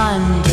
Monday.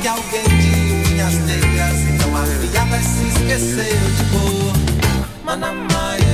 que alguém de minhas negras então a filha vai se esqueceu de cor. mais.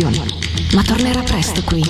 Destinazioni, ma tornerà presto qui,